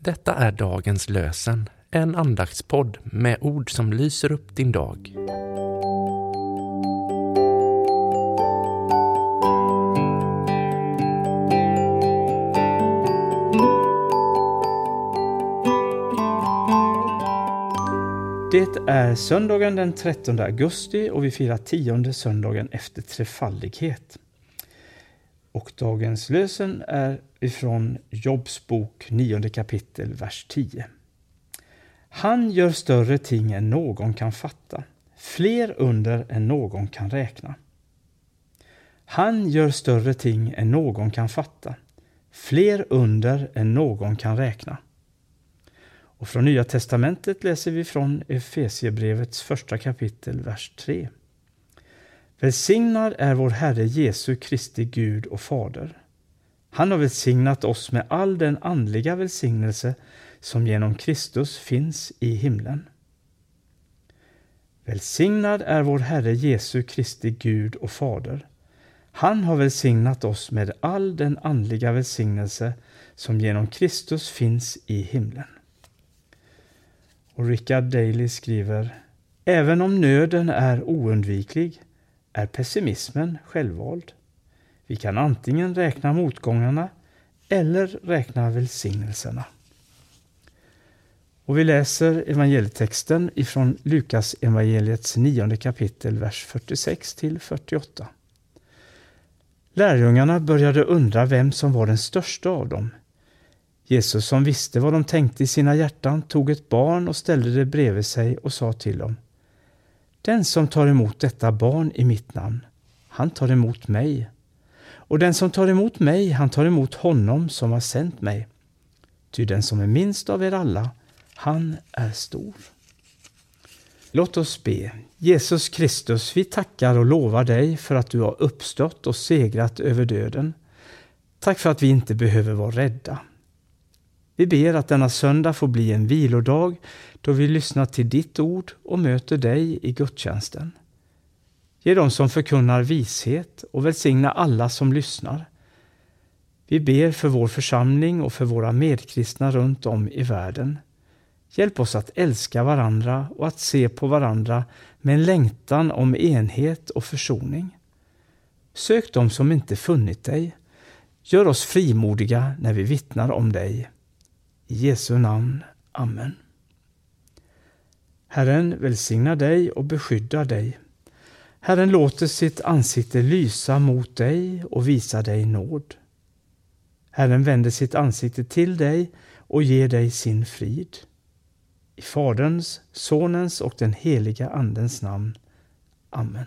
Detta är dagens lösen, en andaktspodd med ord som lyser upp din dag. Det är söndagen den 13 augusti och vi firar tionde söndagen efter trefaldighet. Och dagens lösen är ifrån Jobs bok 9 kapitel, vers 10. Han gör större ting än någon kan fatta, fler under än någon kan räkna. Han gör större ting än någon kan fatta, fler under än någon kan räkna. Och från Nya testamentet läser vi från Efesiebrevets första kapitel, vers 3. Välsignad är vår Herre Jesu Kristi Gud och Fader. Han har välsignat oss med all den andliga välsignelse som genom Kristus finns i himlen. Välsignad är vår Herre Jesu Kristi Gud och Fader. Han har välsignat oss med all den andliga välsignelse som genom Kristus finns i himlen. Och Richard Daley skriver Även om nöden är oundviklig är pessimismen självvald. Vi kan antingen räkna motgångarna eller räkna välsignelserna. Och vi läser evangelietexten ifrån Lukas evangeliets nionde kapitel, vers 46 till 48. Lärjungarna började undra vem som var den största av dem. Jesus som visste vad de tänkte i sina hjärtan tog ett barn och ställde det bredvid sig och sa till dem den som tar emot detta barn i mitt namn, han tar emot mig. Och den som tar emot mig, han tar emot honom som har sänt mig. Ty den som är minst av er alla, han är stor. Låt oss be. Jesus Kristus, vi tackar och lovar dig för att du har uppstått och segrat över döden. Tack för att vi inte behöver vara rädda. Vi ber att denna söndag får bli en vilodag då vi lyssnar till ditt ord och möter dig i gudstjänsten. Ge dem som förkunnar vishet och välsigna alla som lyssnar. Vi ber för vår församling och för våra medkristna runt om i världen. Hjälp oss att älska varandra och att se på varandra med en längtan om enhet och försoning. Sök dem som inte funnit dig. Gör oss frimodiga när vi vittnar om dig. I Jesu namn. Amen. Herren välsignar dig och beskyddar dig. Herren låter sitt ansikte lysa mot dig och visa dig nåd. Herren vänder sitt ansikte till dig och ger dig sin frid. I Faderns, Sonens och den heliga Andens namn. Amen.